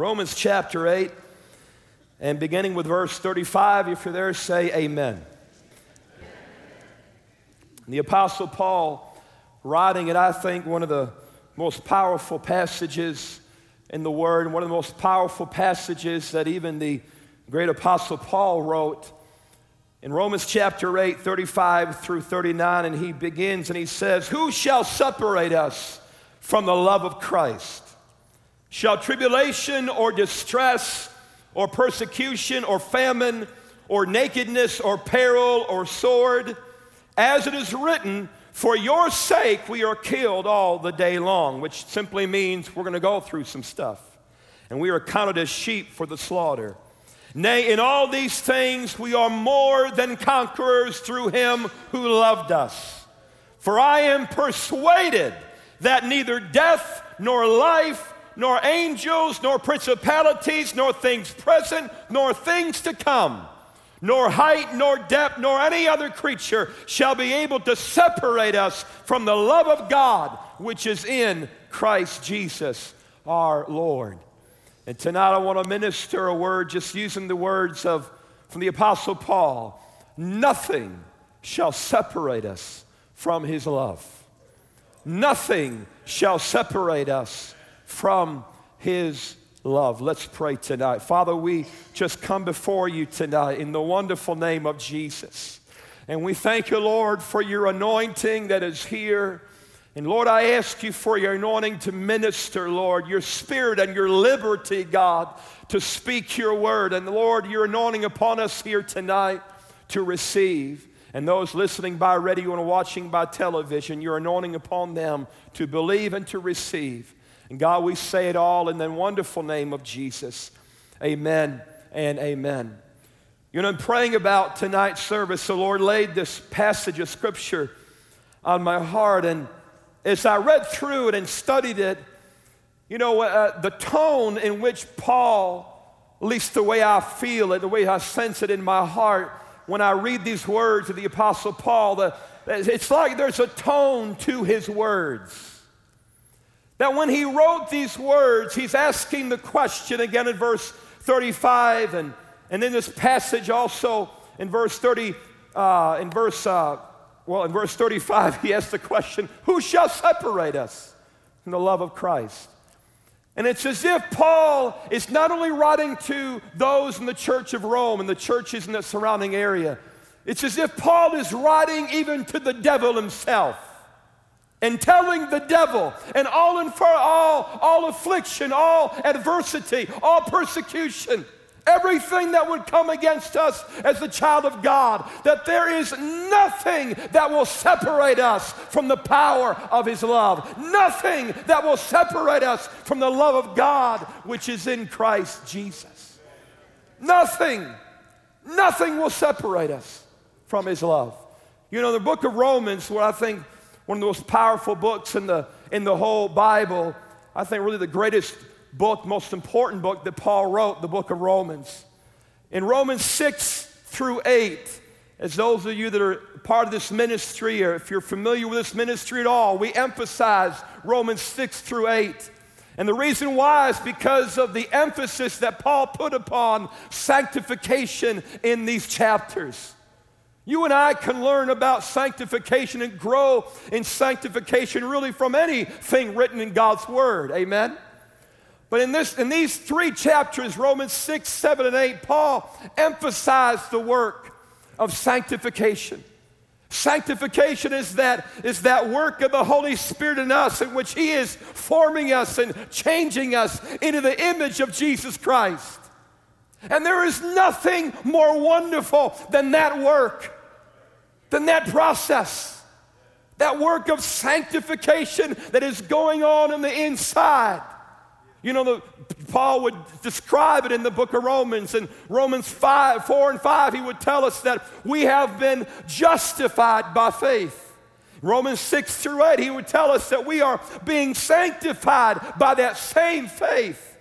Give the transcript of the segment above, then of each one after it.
Romans chapter 8, and beginning with verse 35. If you're there, say amen. The Apostle Paul, writing it, I think, one of the most powerful passages in the Word, one of the most powerful passages that even the great Apostle Paul wrote in Romans chapter 8, 35 through 39. And he begins and he says, Who shall separate us from the love of Christ? Shall tribulation or distress or persecution or famine or nakedness or peril or sword? As it is written, for your sake we are killed all the day long, which simply means we're going to go through some stuff. And we are counted as sheep for the slaughter. Nay, in all these things we are more than conquerors through him who loved us. For I am persuaded that neither death nor life nor angels, nor principalities, nor things present, nor things to come, nor height, nor depth, nor any other creature shall be able to separate us from the love of God which is in Christ Jesus our Lord. And tonight I want to minister a word just using the words of from the apostle Paul. Nothing shall separate us from his love. Nothing shall separate us from his love. Let's pray tonight. Father, we just come before you tonight in the wonderful name of Jesus. And we thank you, Lord, for your anointing that is here. And Lord, I ask you for your anointing to minister, Lord, your spirit and your liberty, God, to speak your word. And Lord, your anointing upon us here tonight to receive. And those listening by radio and watching by television, your anointing upon them to believe and to receive. And God, we say it all in the wonderful name of Jesus. Amen and amen. You know, I'm praying about tonight's service. The Lord laid this passage of Scripture on my heart. And as I read through it and studied it, you know, uh, the tone in which Paul, at least the way I feel it, the way I sense it in my heart, when I read these words of the Apostle Paul, the, it's like there's a tone to his words. That when he wrote these words, he's asking the question again in verse 35, and, and in this passage also in verse 30, uh, in verse, uh, well, in verse 35, he asks the question, Who shall separate us from the love of Christ? And it's as if Paul is not only writing to those in the church of Rome and the churches in the surrounding area, it's as if Paul is writing even to the devil himself and telling the devil and all infer all all affliction all adversity all persecution everything that would come against us as the child of god that there is nothing that will separate us from the power of his love. Nothing that will separate us from the love of god which is in christ jesus. Nothing nothing will separate us from his love. You know the book of romans where i think one of the most powerful books in the, in the whole Bible. I think really the greatest book, most important book that Paul wrote, the book of Romans. In Romans 6 through 8, as those of you that are part of this ministry, or if you're familiar with this ministry at all, we emphasize Romans 6 through 8. And the reason why is because of the emphasis that Paul put upon sanctification in these chapters. You and I can learn about sanctification and grow in sanctification really from anything written in God's Word. Amen? But in, this, in these three chapters, Romans 6, 7, and 8, Paul emphasized the work of sanctification. Sanctification is that, is that work of the Holy Spirit in us, in which He is forming us and changing us into the image of Jesus Christ. And there is nothing more wonderful than that work than that process, that work of sanctification that is going on in the inside. You know, the, Paul would describe it in the book of Romans. In Romans 5, 4 and 5, he would tell us that we have been justified by faith. Romans 6 through 8, he would tell us that we are being sanctified by that same faith.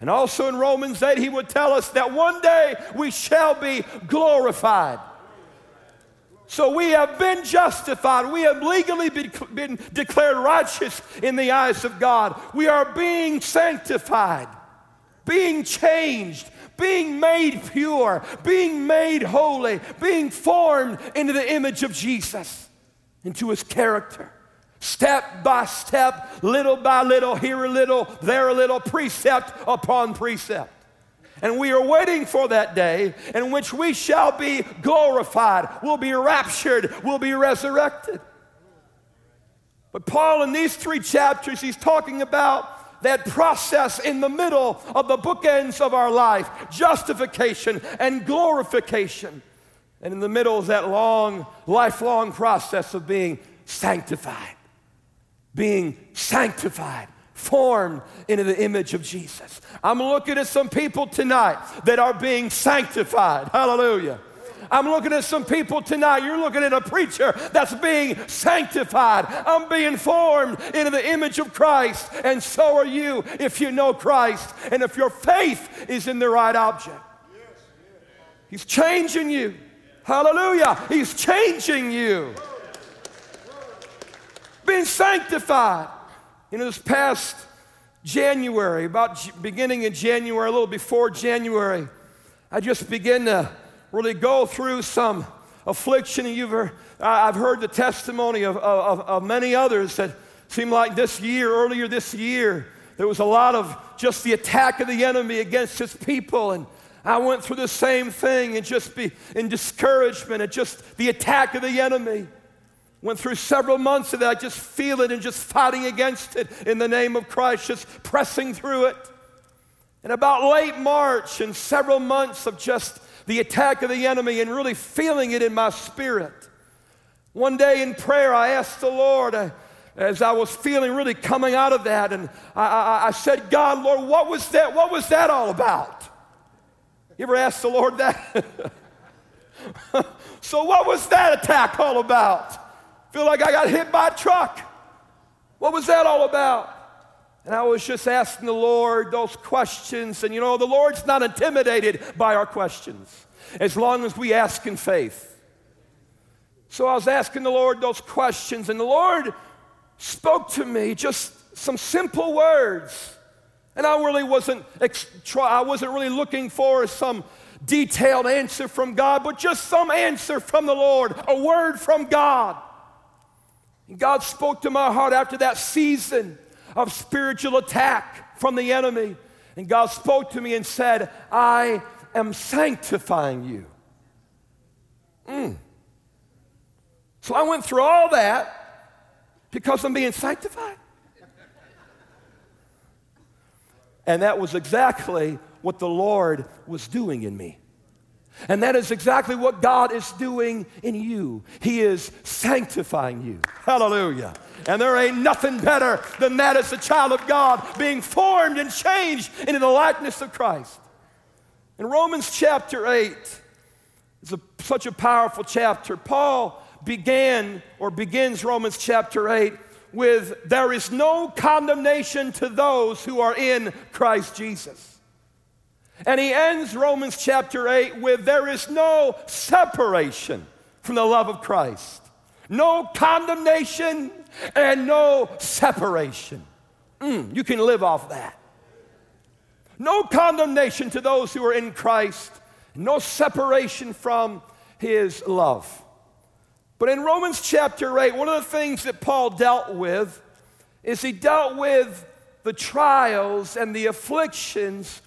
And also in Romans 8, he would tell us that one day we shall be glorified. So we have been justified. We have legally been, declared righteous in the eyes of God. We are being sanctified. being changed, being made pure, being made holy, being formed into the image of Jesus, into his character. Step by step, little by little, here a little, there a little, precept upon precept. And we are waiting for that day in which we shall be glorified, we'll be raptured, we'll be resurrected. But Paul, in these three chapters, he's talking about that process in the middle of the bookends of our life justification and glorification. And in the middle is that long, lifelong process of being sanctified. Being sanctified formed into the image of Jesus. I'm looking at some people tonight that are being sanctified. Hallelujah. I'm looking at some people tonight. You're looking at a preacher that's being sanctified. I'm being formed into the image of Christ, and so are you if you know Christ and if your faith is in the right object. He's changing you. Hallelujah. He's changing you. Being sanctified. You know, this past January, about beginning in January, a little before January, I just began to really go through some affliction. You've heard, I've heard the testimony of, of, of many others that seemed like this year, earlier this year, there was a lot of just the attack of the enemy against his people. And I went through the same thing and just be in discouragement and just the attack of the enemy. Went through several months of that, just feeling it and just fighting against it in the name of Christ, just pressing through it. And about late March and several months of just the attack of the enemy and really feeling it in my spirit. One day in prayer, I asked the Lord, uh, as I was feeling really coming out of that, and I, I, I said, God, Lord, what was that? What was that all about? You ever asked the Lord that? so, what was that attack all about? Feel like I got hit by a truck. What was that all about? And I was just asking the Lord those questions. And you know, the Lord's not intimidated by our questions as long as we ask in faith. So I was asking the Lord those questions, and the Lord spoke to me just some simple words. And I really wasn't, I wasn't really looking for some detailed answer from God, but just some answer from the Lord, a word from God. God spoke to my heart after that season of spiritual attack from the enemy. And God spoke to me and said, I am sanctifying you. Mm. So I went through all that because I'm being sanctified. And that was exactly what the Lord was doing in me. And that is exactly what God is doing in you. He is sanctifying you. Hallelujah. And there ain't nothing better than that as a child of God being formed and changed into the likeness of Christ. In Romans chapter 8, it's a, such a powerful chapter. Paul began or begins Romans chapter 8 with, There is no condemnation to those who are in Christ Jesus. And he ends Romans chapter 8 with there is no separation from the love of Christ, no condemnation and no separation. Mm, you can live off that. No condemnation to those who are in Christ, no separation from his love. But in Romans chapter 8, one of the things that Paul dealt with is he dealt with the trials and the afflictions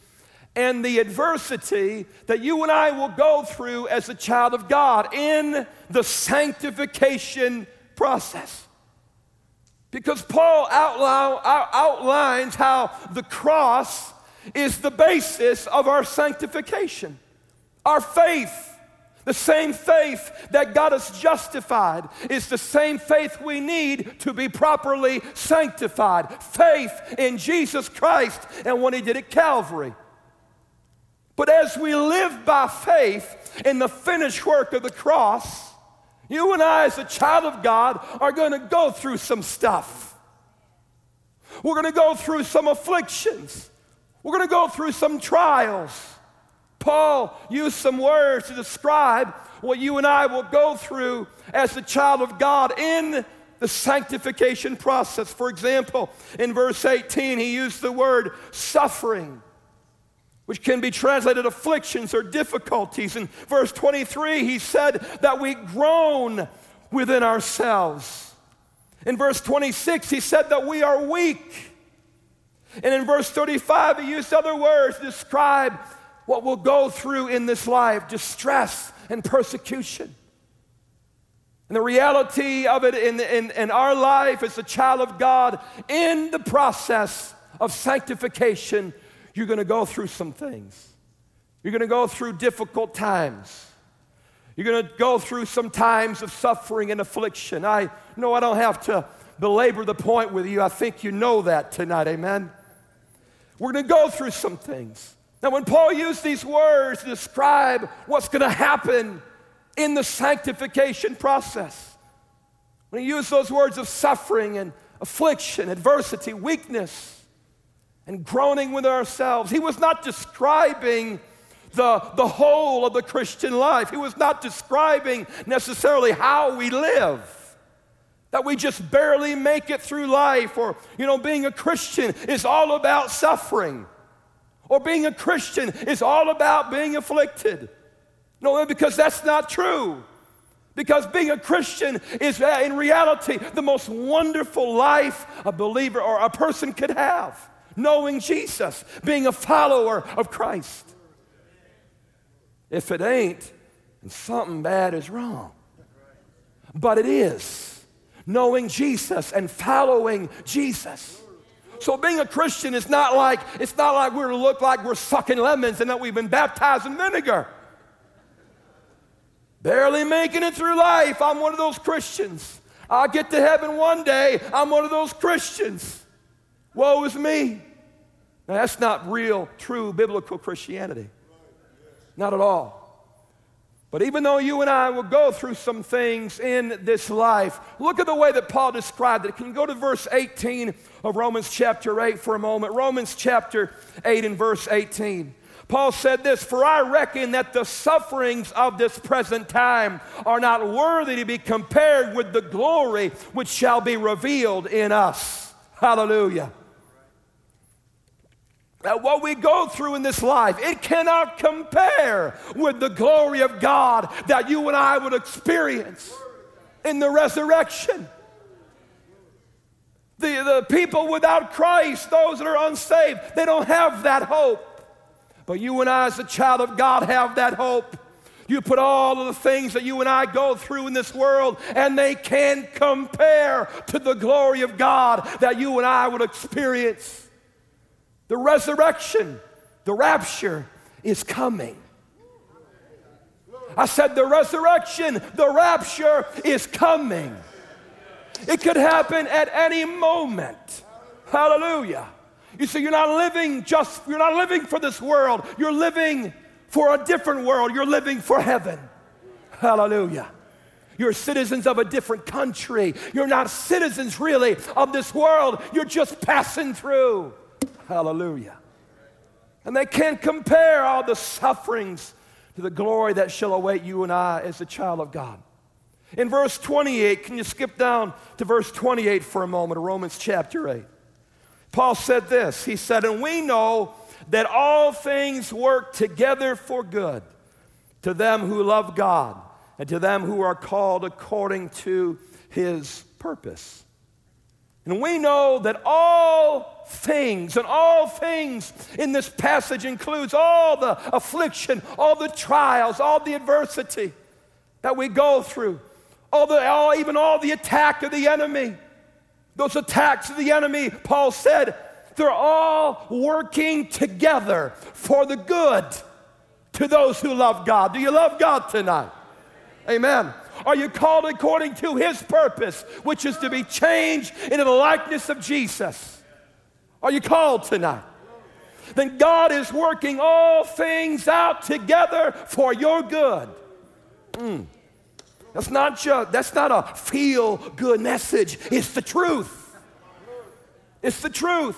and the adversity that you and I will go through as a child of God in the sanctification process. Because Paul outlines how the cross is the basis of our sanctification. Our faith, the same faith that got us justified, is the same faith we need to be properly sanctified. Faith in Jesus Christ and what He did at Calvary. But as we live by faith in the finished work of the cross, you and I, as a child of God, are going to go through some stuff. We're going to go through some afflictions. We're going to go through some trials. Paul used some words to describe what you and I will go through as a child of God in the sanctification process. For example, in verse 18, he used the word suffering. Which can be translated afflictions or difficulties. In verse 23, he said that we groan within ourselves. In verse 26, he said that we are weak. And in verse 35, he used other words to describe what we'll go through in this life distress and persecution. And the reality of it in, in, in our life as a child of God, in the process of sanctification, you're going to go through some things. You're going to go through difficult times. You're going to go through some times of suffering and affliction. I know I don't have to belabor the point with you. I think you know that tonight. Amen. We're going to go through some things. Now, when Paul used these words to describe what's going to happen in the sanctification process, when he used those words of suffering and affliction, adversity, weakness, and groaning with ourselves, he was not describing the, the whole of the Christian life. He was not describing necessarily how we live. That we just barely make it through life, or, you know, being a Christian is all about suffering, or being a Christian is all about being afflicted. No, because that's not true. Because being a Christian is, uh, in reality, the most wonderful life a believer or a person could have. Knowing Jesus, being a follower of Christ. If it ain't, then something bad is wrong. But it is. Knowing Jesus and following Jesus. So being a Christian is not like it's not like we're to look like we're sucking lemons and that we've been baptized in vinegar. Barely making it through life. I'm one of those Christians. I'll get to heaven one day. I'm one of those Christians. Woe is me. Now, that's not real, true biblical Christianity. Not at all. But even though you and I will go through some things in this life, look at the way that Paul described it. Can you go to verse 18 of Romans chapter 8 for a moment? Romans chapter 8 and verse 18. Paul said this For I reckon that the sufferings of this present time are not worthy to be compared with the glory which shall be revealed in us. Hallelujah that what we go through in this life, it cannot compare with the glory of God that you and I would experience in the resurrection. The, the people without Christ, those that are unsaved, they don't have that hope. But you and I, as a child of God, have that hope. You put all of the things that you and I go through in this world, and they can compare to the glory of God that you and I would experience. The resurrection, the rapture is coming. I said, the resurrection, the rapture is coming. It could happen at any moment. Hallelujah. You see, you're not living just, you're not living for this world. You're living for a different world. You're living for heaven. Hallelujah. You're citizens of a different country. You're not citizens really of this world. You're just passing through. Hallelujah. And they can't compare all the sufferings to the glory that shall await you and I as a child of God. In verse 28, can you skip down to verse 28 for a moment, Romans chapter 8? Paul said this He said, And we know that all things work together for good to them who love God and to them who are called according to his purpose. And we know that all things, and all things in this passage includes all the affliction, all the trials, all the adversity that we go through, all the, all, even all the attack of the enemy. Those attacks of the enemy, Paul said, they're all working together for the good to those who love God. Do you love God tonight? Amen. Are you called according to his purpose, which is to be changed into the likeness of Jesus? Are you called tonight? Then God is working all things out together for your good. Mm. That's not just, that's not a feel good message. It's the truth. It's the truth.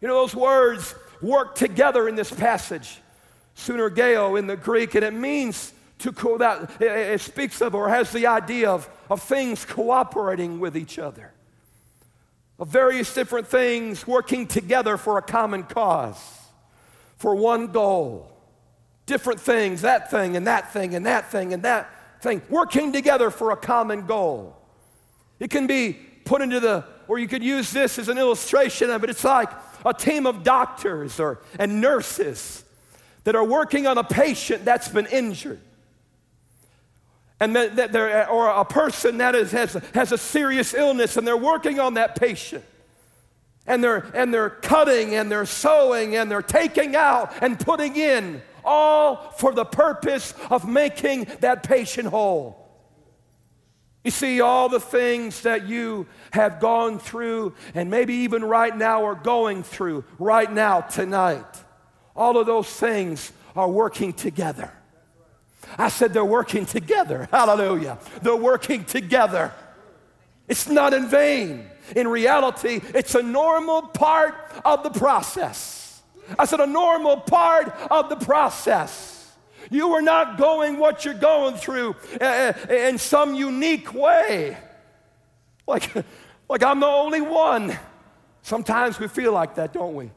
You know those words work together in this passage. Sunergeo in the Greek, and it means to co- that it speaks of or has the idea of, of things cooperating with each other, of various different things working together for a common cause. for one goal. Different things, that thing and that thing and that thing and that thing, working together for a common goal. It can be put into the, or you could use this as an illustration of it. It's like a team of doctors or, and nurses that are working on a patient that's been injured. And that, that or a person that is, has, has a serious illness and they're working on that patient. And they're, and they're cutting and they're sewing and they're taking out and putting in, all for the purpose of making that patient whole. You see, all the things that you have gone through, and maybe even right now are going through right now, tonight, all of those things are working together. I said they're working together. Hallelujah. They're working together. It's not in vain. In reality, it's a normal part of the process. I said a normal part of the process. You are not going what you're going through uh, uh, in some unique way. Like, like I'm the only one. Sometimes we feel like that, don't we?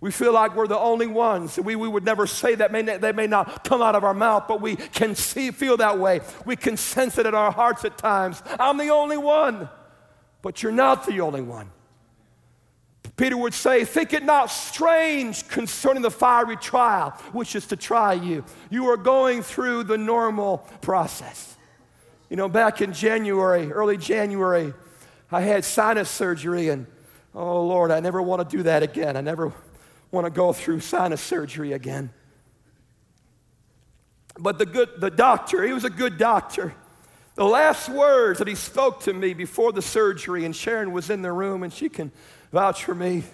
We feel like we're the only ones. We, we would never say that. May not, may not come out of our mouth, but we can see, feel that way. We can sense it in our hearts at times. I'm the only one. But you're not the only one. Peter would say, Think it not strange concerning the fiery trial, which is to try you. You are going through the normal process. You know, back in January, early January, I had sinus surgery, and oh Lord, I never want to do that again. I never want to go through sinus surgery again. But the, good, the doctor, he was a good doctor. The last words that he spoke to me before the surgery, and Sharon was in the room, and she can vouch for me.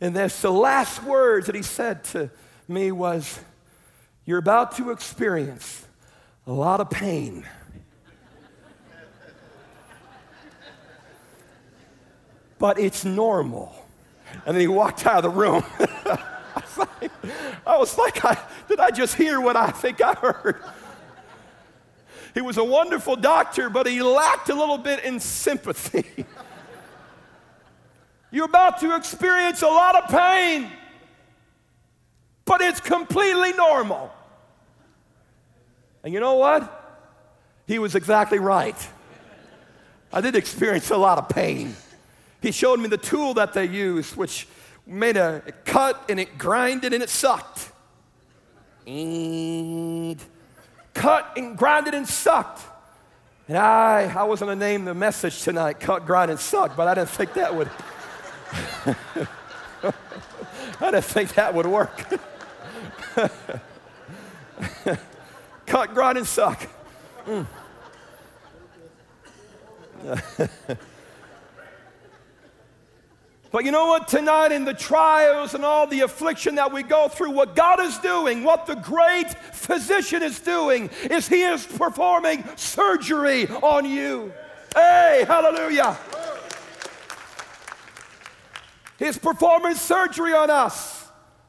And this, the last words that he said to me was, You're about to experience a lot of pain. but it's normal. And then he walked out of the room. I was like, I was like did I just hear what I think I heard? He was a wonderful doctor, but he lacked a little bit in sympathy. You're about to experience a lot of pain, but it's completely normal. And you know what? He was exactly right. I did experience a lot of pain. He showed me the tool that they used, which made a cut and it grinded and it sucked. And cut and grinded and sucked. And I, I was going to name the message tonight, cut, grind, and suck, but I didn't think that would. I didn't think that would work. cut, grind, and suck. Mm. But you know what? Tonight, in the trials and all the affliction that we go through, what God is doing, what the great physician is doing, is He is performing surgery on you. Hey, hallelujah. He's performing surgery on us.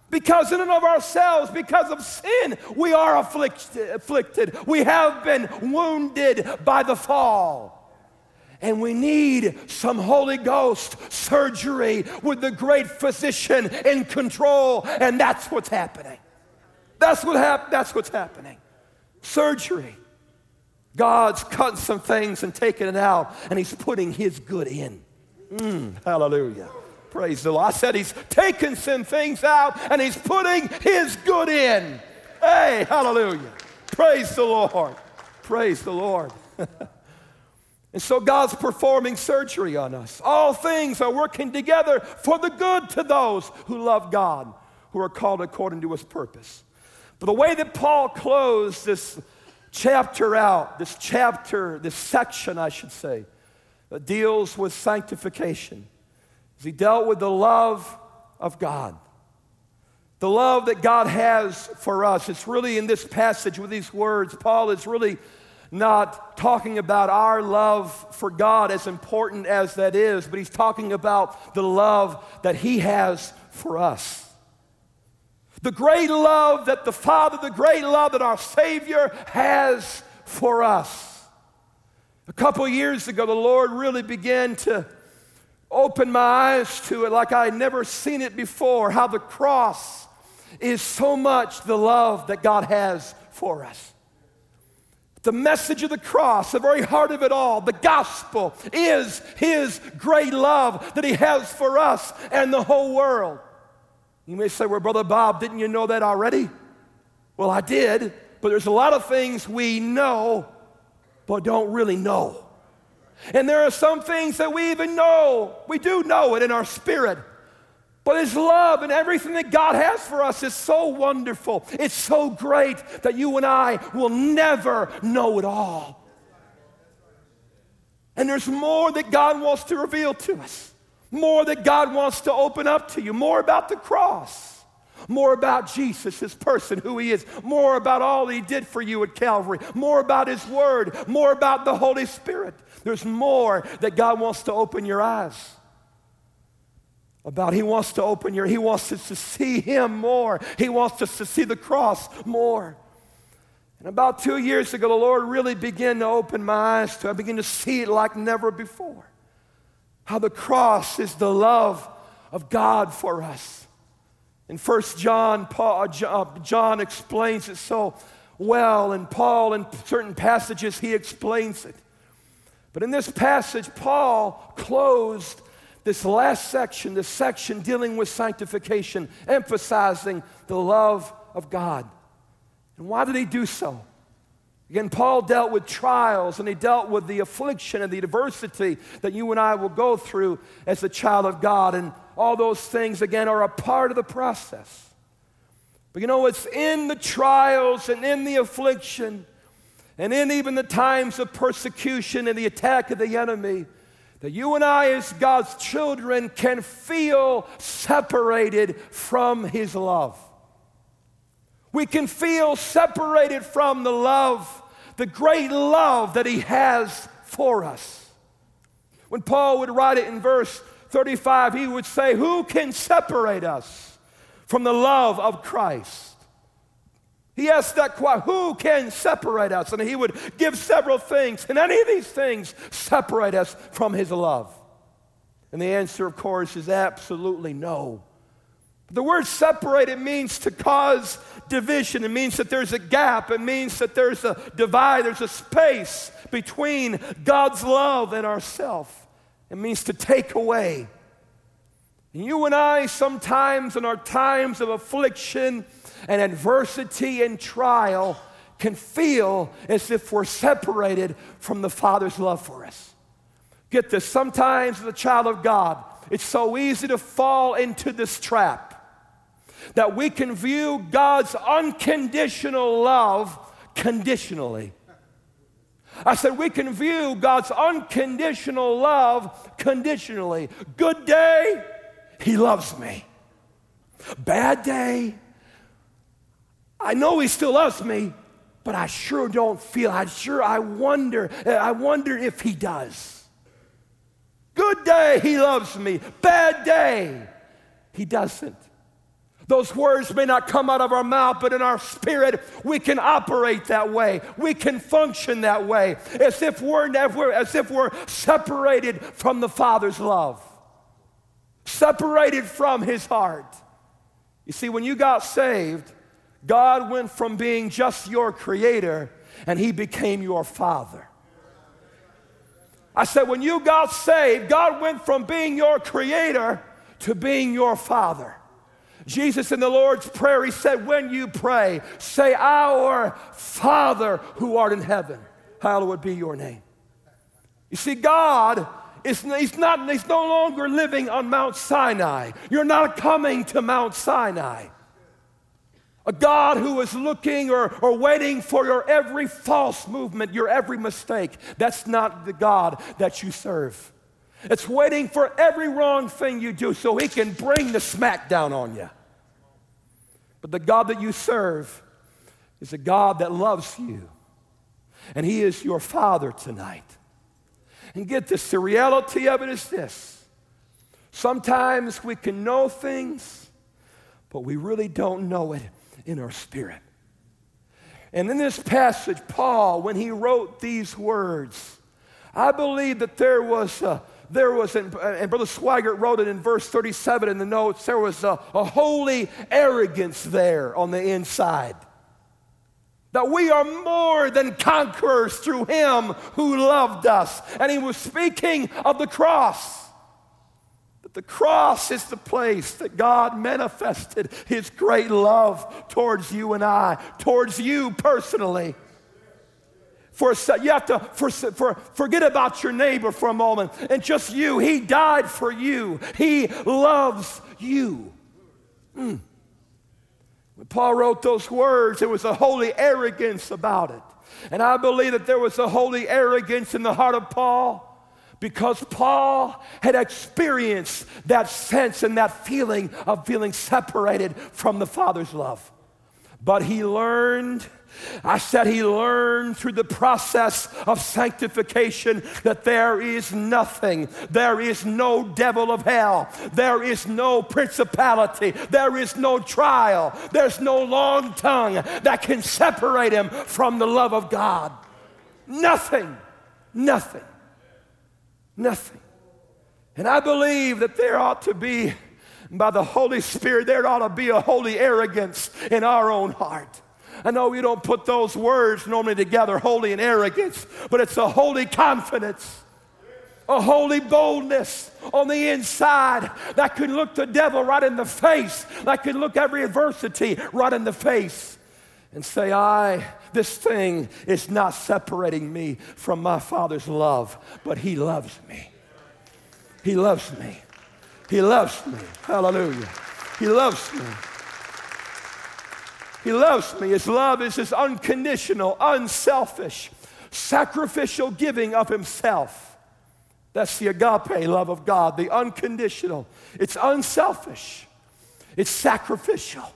Because in and of ourselves, because of sin, we are afflicted. We have been wounded by the fall. And we need some Holy Ghost surgery with the great physician in control. And that's what's happening. That's, what hap- that's what's happening. Surgery. God's cutting some things and taking it out, and He's putting His good in. Mm, hallelujah. Praise the Lord. I said He's taking some things out and He's putting His good in. Hey, hallelujah. Praise the Lord. Praise the Lord. And so God's performing surgery on us. All things are working together for the good to those who love God, who are called according to his purpose. But the way that Paul closed this chapter out, this chapter, this section, I should say, that deals with sanctification, is he dealt with the love of God. The love that God has for us. It's really in this passage with these words, Paul is really not talking about our love for God, as important as that is, but he's talking about the love that he has for us. The great love that the Father, the great love that our Savior has for us. A couple years ago, the Lord really began to open my eyes to it like I had never seen it before how the cross is so much the love that God has for us. The message of the cross, the very heart of it all, the gospel is His great love that He has for us and the whole world. You may say, Well, Brother Bob, didn't you know that already? Well, I did, but there's a lot of things we know but don't really know. And there are some things that we even know. We do know it in our spirit. But His love and everything that God has for us is so wonderful. It's so great that you and I will never know it all. And there's more that God wants to reveal to us, more that God wants to open up to you, more about the cross. More about Jesus, his person, who he is, more about all he did for you at Calvary, more about his word, more about the Holy Spirit. There's more that God wants to open your eyes about. He wants to open your, he wants us to see him more. He wants us to see the cross more. And about two years ago, the Lord really began to open my eyes to, I began to see it like never before. How the cross is the love of God for us. In First John, Paul, uh, uh, John explains it so well, and Paul, in certain passages, he explains it. But in this passage, Paul closed this last section, this section dealing with sanctification, emphasizing the love of God. And why did he do so? Again, Paul dealt with trials and he dealt with the affliction and the adversity that you and I will go through as a child of God. And all those things, again, are a part of the process. But you know, it's in the trials and in the affliction and in even the times of persecution and the attack of the enemy that you and I, as God's children, can feel separated from His love. We can feel separated from the love, the great love that He has for us. When Paul would write it in verse 35, he would say, Who can separate us from the love of Christ? He asked that question, who can separate us? And he would give several things. Can any of these things separate us from his love? And the answer, of course, is absolutely no. The word separated means to cause division. It means that there's a gap. It means that there's a divide, there's a space between God's love and ourself. It means to take away. And you and I, sometimes in our times of affliction and adversity and trial, can feel as if we're separated from the Father's love for us. Get this, sometimes as a child of God, it's so easy to fall into this trap that we can view God's unconditional love conditionally. I said, we can view God's unconditional love conditionally. Good day, He loves me. Bad day, I know He still loves me, but I sure don't feel, I sure, I wonder, uh, I wonder if He does. Good day, He loves me. Bad day, He doesn't. Those words may not come out of our mouth, but in our spirit, we can operate that way. We can function that way, as if we're never, as if we're separated from the Father's love, separated from His heart. You see, when you got saved, God went from being just your creator and He became your Father. I said, when you got saved, God went from being your creator to being your Father. Jesus in the Lord's Prayer, he said, When you pray, say, Our Father who art in heaven, hallowed be your name. You see, God is not, he's no longer living on Mount Sinai. You're not coming to Mount Sinai. A God who is looking or, or waiting for your every false movement, your every mistake. That's not the God that you serve. It's waiting for every wrong thing you do so he can bring the smack down on you. But the God that you serve is a God that loves you. And He is your Father tonight. And get this the reality of it is this sometimes we can know things, but we really don't know it in our spirit. And in this passage, Paul, when he wrote these words, I believe that there was a, there was, and Brother Swaggart wrote it in verse 37 in the notes, there was a, a holy arrogance there on the inside. That we are more than conquerors through him who loved us. And he was speaking of the cross. The cross is the place that God manifested his great love towards you and I, towards you personally. For you have to for, for, forget about your neighbor for a moment and just you. He died for you. He loves you. Mm. When Paul wrote those words, there was a holy arrogance about it. And I believe that there was a holy arrogance in the heart of Paul because Paul had experienced that sense and that feeling of feeling separated from the Father's love. But he learned I said he learned through the process of sanctification that there is nothing, there is no devil of hell, there is no principality, there is no trial, there's no long tongue that can separate him from the love of God. Nothing, nothing, nothing. And I believe that there ought to be, by the Holy Spirit, there ought to be a holy arrogance in our own heart I know we don't put those words normally together, holy and arrogance, but it's a holy confidence, a holy boldness on the inside that can look the devil right in the face, that can look every adversity right in the face and say, I, this thing is not separating me from my Father's love, but He loves me. He loves me. He loves me. Hallelujah. He loves me. He loves me. His love is his unconditional, unselfish, sacrificial giving of himself. That's the agape love of God, the unconditional. It's unselfish, it's sacrificial.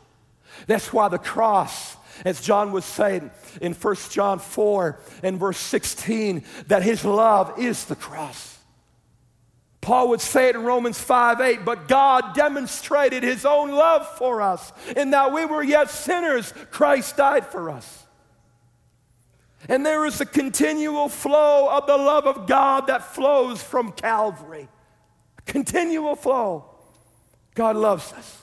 That's why the cross, as John was saying in 1 John 4 and verse 16, that his love is the cross. Paul would say it in Romans 5 8, but God demonstrated his own love for us in that we were yet sinners, Christ died for us. And there is a continual flow of the love of God that flows from Calvary. Continual flow. God loves us.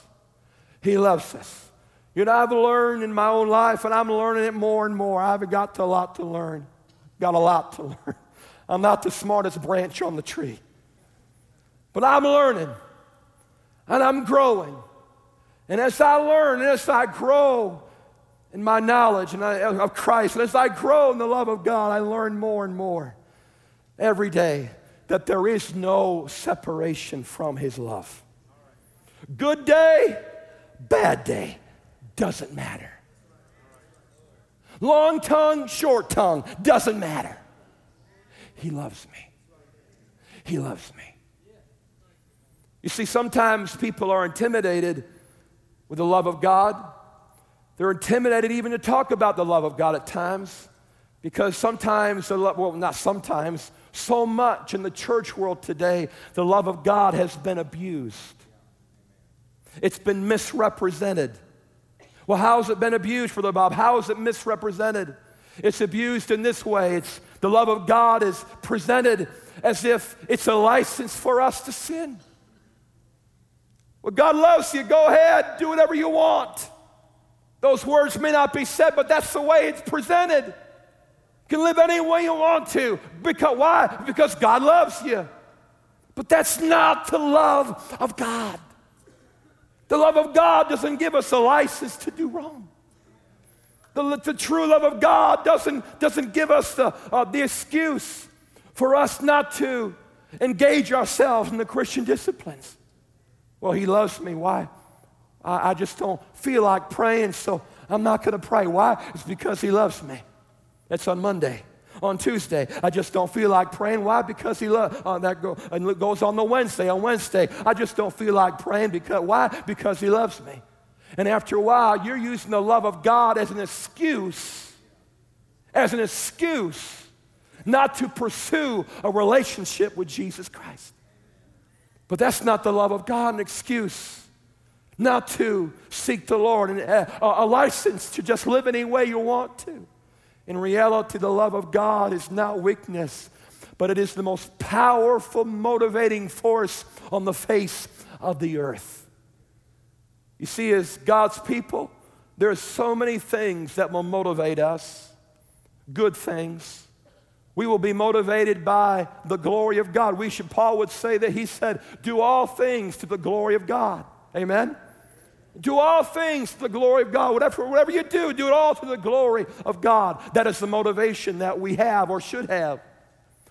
He loves us. You know, I've learned in my own life, and I'm learning it more and more. I've got a lot to learn. Got a lot to learn. I'm not the smartest branch on the tree. But I'm learning and I'm growing. And as I learn and as I grow in my knowledge and of Christ, and as I grow in the love of God, I learn more and more every day that there is no separation from His love. Good day, bad day, doesn't matter. Long tongue, short tongue, doesn't matter. He loves me. He loves me. You see, sometimes people are intimidated with the love of God. They're intimidated even to talk about the love of God at times because sometimes, the love, well, not sometimes, so much in the church world today, the love of God has been abused. It's been misrepresented. Well, how has it been abused, Brother Bob? How is it misrepresented? It's abused in this way. It's the love of God is presented as if it's a license for us to sin. Well, God loves you. Go ahead, do whatever you want. Those words may not be said, but that's the way it's presented. You can live any way you want to. Because why? Because God loves you. But that's not the love of God. The love of God doesn't give us a license to do wrong. The, the true love of God doesn't, doesn't give us the, uh, the excuse for us not to engage ourselves in the Christian disciplines. Well, he loves me. Why? I, I just don't feel like praying, so I'm not going to pray. Why? It's because he loves me. That's on Monday. On Tuesday, I just don't feel like praying. Why? Because he loves. Uh, that go, and goes on the Wednesday. On Wednesday, I just don't feel like praying. Because why? Because he loves me. And after a while, you're using the love of God as an excuse, as an excuse not to pursue a relationship with Jesus Christ. But that's not the love of God, an excuse not to seek the Lord and uh, a, a license to just live any way you want to. In reality, the love of God is not weakness, but it is the most powerful motivating force on the face of the earth. You see, as God's people, there are so many things that will motivate us, good things. We will be motivated by the glory of God. We should, Paul would say that he said, do all things to the glory of God. Amen? Do all things to the glory of God. Whatever, whatever you do, do it all to the glory of God. That is the motivation that we have or should have.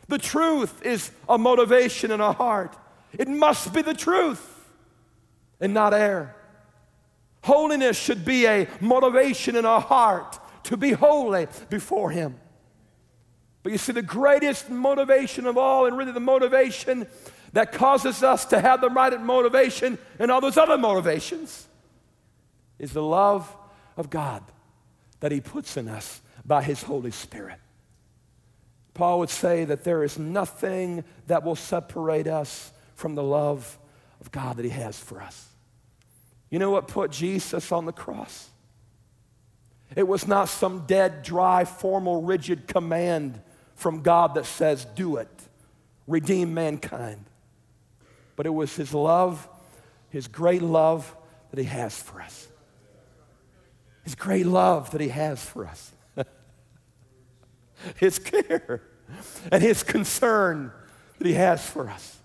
The truth is a motivation in our heart. It must be the truth and not air. Holiness should be a motivation in our heart to be holy before Him. But you see, the greatest motivation of all, and really the motivation that causes us to have the right motivation and all those other motivations, is the love of God that He puts in us by His Holy Spirit. Paul would say that there is nothing that will separate us from the love of God that He has for us. You know what put Jesus on the cross? It was not some dead, dry, formal, rigid command from God that says, do it, redeem mankind. But it was His love, His great love that He has for us. His great love that He has for us, His care and His concern that He has for us.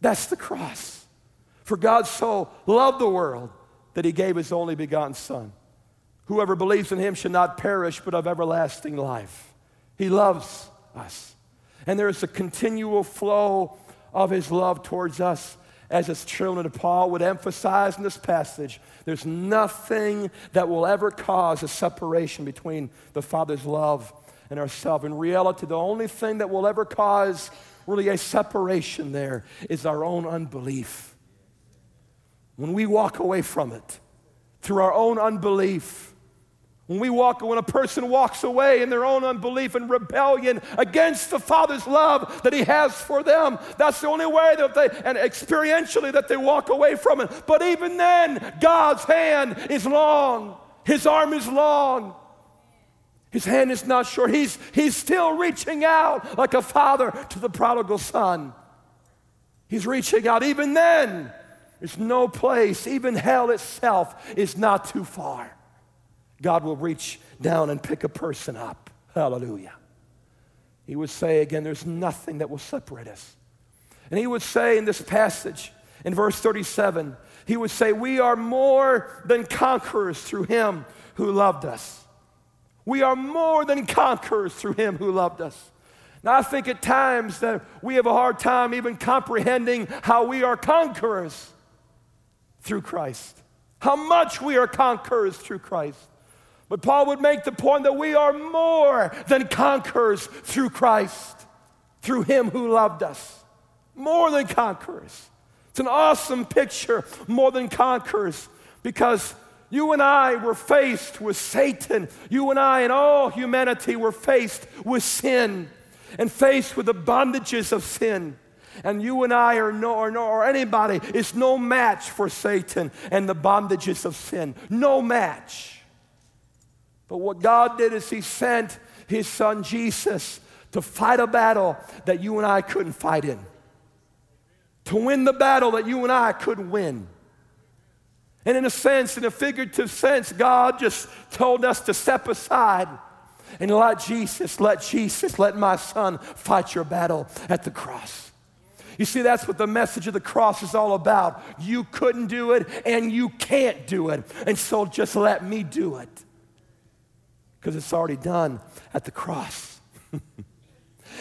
That's the cross. For God so loved the world that He gave His only begotten Son. Whoever believes in Him should not perish, but have everlasting life. He loves us. And there is a continual flow of His love towards us as his children of Paul would emphasize in this passage, there's nothing that will ever cause a separation between the Father's love and ourselves. In reality, the only thing that will ever cause really a separation there is our own unbelief. When we walk away from it through our own unbelief, when we walk, when a person walks away in their own unbelief and rebellion against the Father's love that He has for them, that's the only way that they, and experientially, that they walk away from it. But even then, God's hand is long, His arm is long. His hand is not short. He's, he's still reaching out like a father to the prodigal son. He's reaching out. Even then, there's no place, even hell itself is not too far. God will reach down and pick a person up. Hallelujah. He would say again, there's nothing that will separate us. And he would say in this passage, in verse 37, he would say, We are more than conquerors through him who loved us. We are more than conquerors through him who loved us. Now, I think at times that we have a hard time even comprehending how we are conquerors through Christ, how much we are conquerors through Christ. But Paul would make the point that we are more than conquerors through Christ, through Him who loved us. More than conquerors. It's an awesome picture, more than conquerors, because you and I were faced with Satan. You and I and all humanity were faced with sin and faced with the bondages of sin. And you and I are no, or, no, or anybody is no match for Satan and the bondages of sin. No match. But what God did is He sent His Son Jesus to fight a battle that you and I couldn't fight in, to win the battle that you and I couldn't win. And in a sense, in a figurative sense, God just told us to step aside and let Jesus, let Jesus, let my son fight your battle at the cross. You see, that's what the message of the cross is all about. You couldn't do it and you can't do it. And so just let me do it because it's already done at the cross.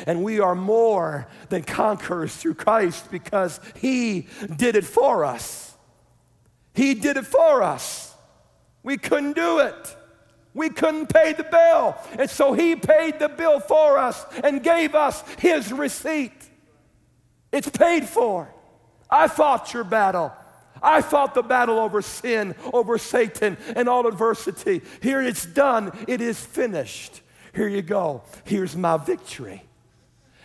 and we are more than conquerors through Christ because He did it for us. He did it for us. We couldn't do it. We couldn't pay the bill. And so He paid the bill for us and gave us His receipt. It's paid for. I fought your battle. I fought the battle over sin, over Satan, and all adversity. Here it's done, it is finished. Here you go. Here's my victory.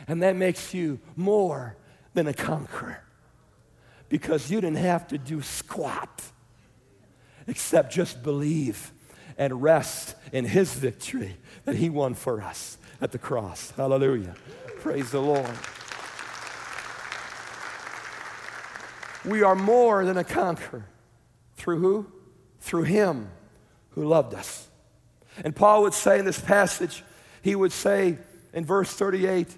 And that makes you more than a conqueror because you didn't have to do squat except just believe and rest in his victory that he won for us at the cross. Hallelujah. Praise the Lord. We are more than a conqueror. Through who? Through him who loved us. And Paul would say in this passage, he would say in verse 38,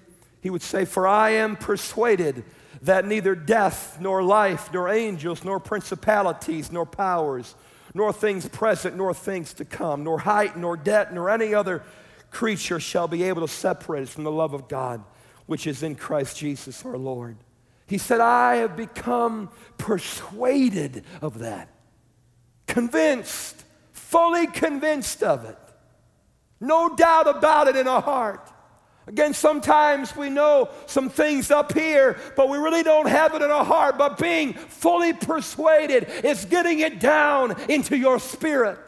he would say, For I am persuaded that neither death, nor life, nor angels, nor principalities, nor powers, nor things present, nor things to come, nor height, nor depth, nor any other creature shall be able to separate us from the love of God, which is in Christ Jesus our Lord. He said, I have become persuaded of that, convinced, fully convinced of it. No doubt about it in our heart. Again, sometimes we know some things up here, but we really don't have it in our heart. But being fully persuaded is getting it down into your spirit.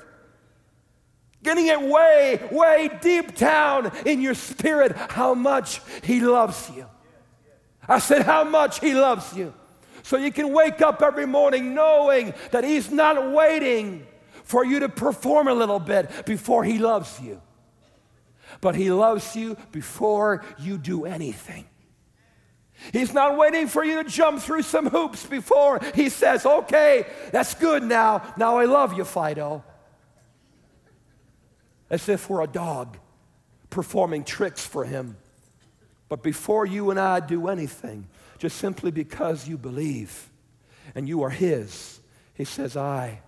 Getting it way, way deep down in your spirit how much He loves you. I said, how much He loves you. So you can wake up every morning knowing that He's not waiting for you to perform a little bit before He loves you. But He loves you before you do anything. He's not waiting for you to jump through some hoops before He says, okay, that's good now. Now I love you, Fido. As if we're a dog performing tricks for Him. But before you and I do anything, just simply because you believe and you are His, He says, I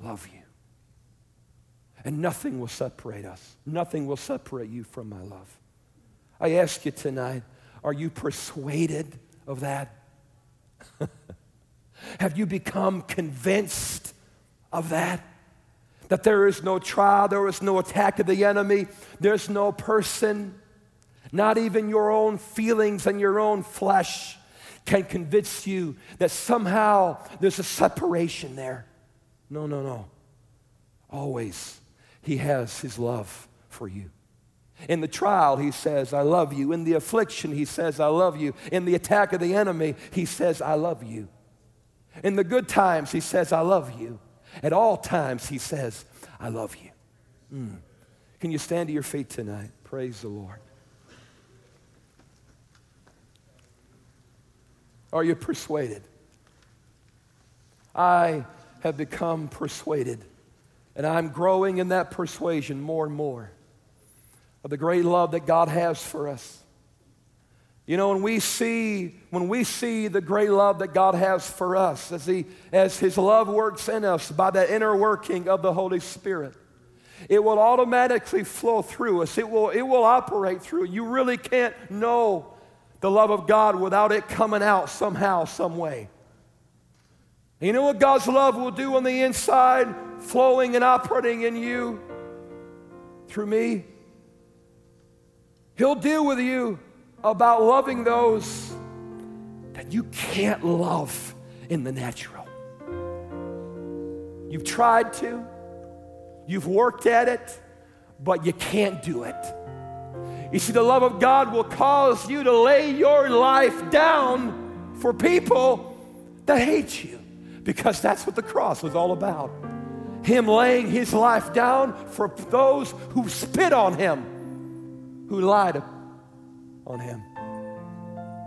love you. And nothing will separate us. Nothing will separate you from my love. I ask you tonight, are you persuaded of that? Have you become convinced of that? That there is no trial, there is no attack of the enemy, there's no person not even your own feelings and your own flesh can convince you that somehow there's a separation there. No, no, no. Always, He has His love for you. In the trial, He says, I love you. In the affliction, He says, I love you. In the attack of the enemy, He says, I love you. In the good times, He says, I love you. At all times, He says, I love you. Mm. Can you stand to your feet tonight? Praise the Lord. Are you persuaded? I have become persuaded, and I'm growing in that persuasion more and more of the great love that God has for us. You know, when we see when we see the great love that God has for us, as he as His love works in us by the inner working of the Holy Spirit, it will automatically flow through us. It will it will operate through. You really can't know the love of God without it coming out somehow, some way. You know what God's love will do on the inside, flowing and operating in you through me? He'll deal with you about loving those that you can't love in the natural. You've tried to, you've worked at it, but you can't do it. You see, the love of God will cause you to lay your life down for people that hate you because that's what the cross was all about. Him laying his life down for those who spit on him, who lied on him.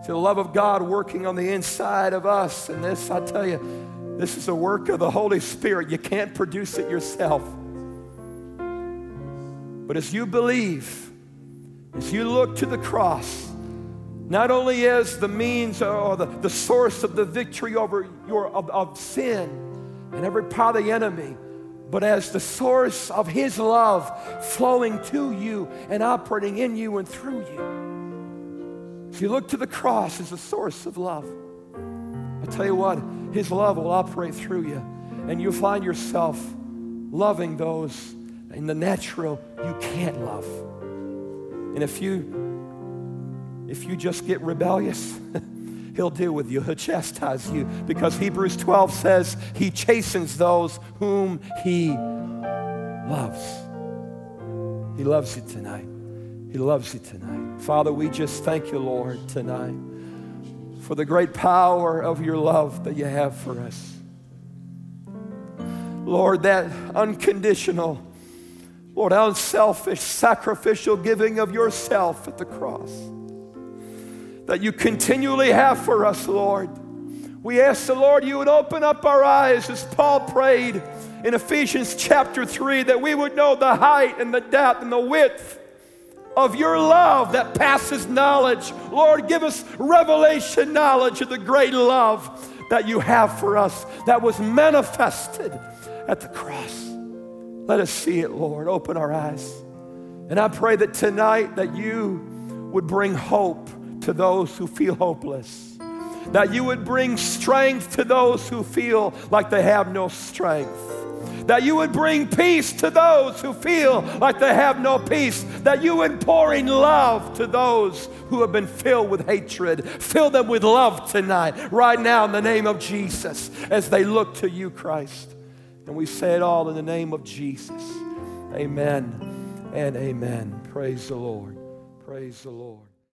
See, the love of God working on the inside of us. And this, I tell you, this is a work of the Holy Spirit. You can't produce it yourself. But as you believe, as you look to the cross, not only as the means or the, the source of the victory over your of, of sin and every power of the enemy, but as the source of his love flowing to you and operating in you and through you. If you look to the cross as the source of love, I tell you what, his love will operate through you, and you'll find yourself loving those in the natural you can't love. And if you if you just get rebellious, he'll deal with you. He'll chastise you because Hebrews 12 says he chastens those whom he loves. He loves you tonight. He loves you tonight. Father, we just thank you, Lord, tonight for the great power of your love that you have for us. Lord, that unconditional Lord, unselfish, sacrificial giving of yourself at the cross that you continually have for us, Lord. We ask the Lord you would open up our eyes as Paul prayed in Ephesians chapter 3 that we would know the height and the depth and the width of your love that passes knowledge. Lord, give us revelation knowledge of the great love that you have for us that was manifested at the cross. Let us see it, Lord. Open our eyes. And I pray that tonight that you would bring hope to those who feel hopeless. That you would bring strength to those who feel like they have no strength. That you would bring peace to those who feel like they have no peace. That you would pour in love to those who have been filled with hatred. Fill them with love tonight, right now, in the name of Jesus, as they look to you, Christ. And we say it all in the name of Jesus. Amen and amen. Praise the Lord. Praise the Lord.